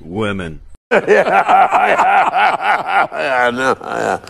Women. yeah, I know. Yeah.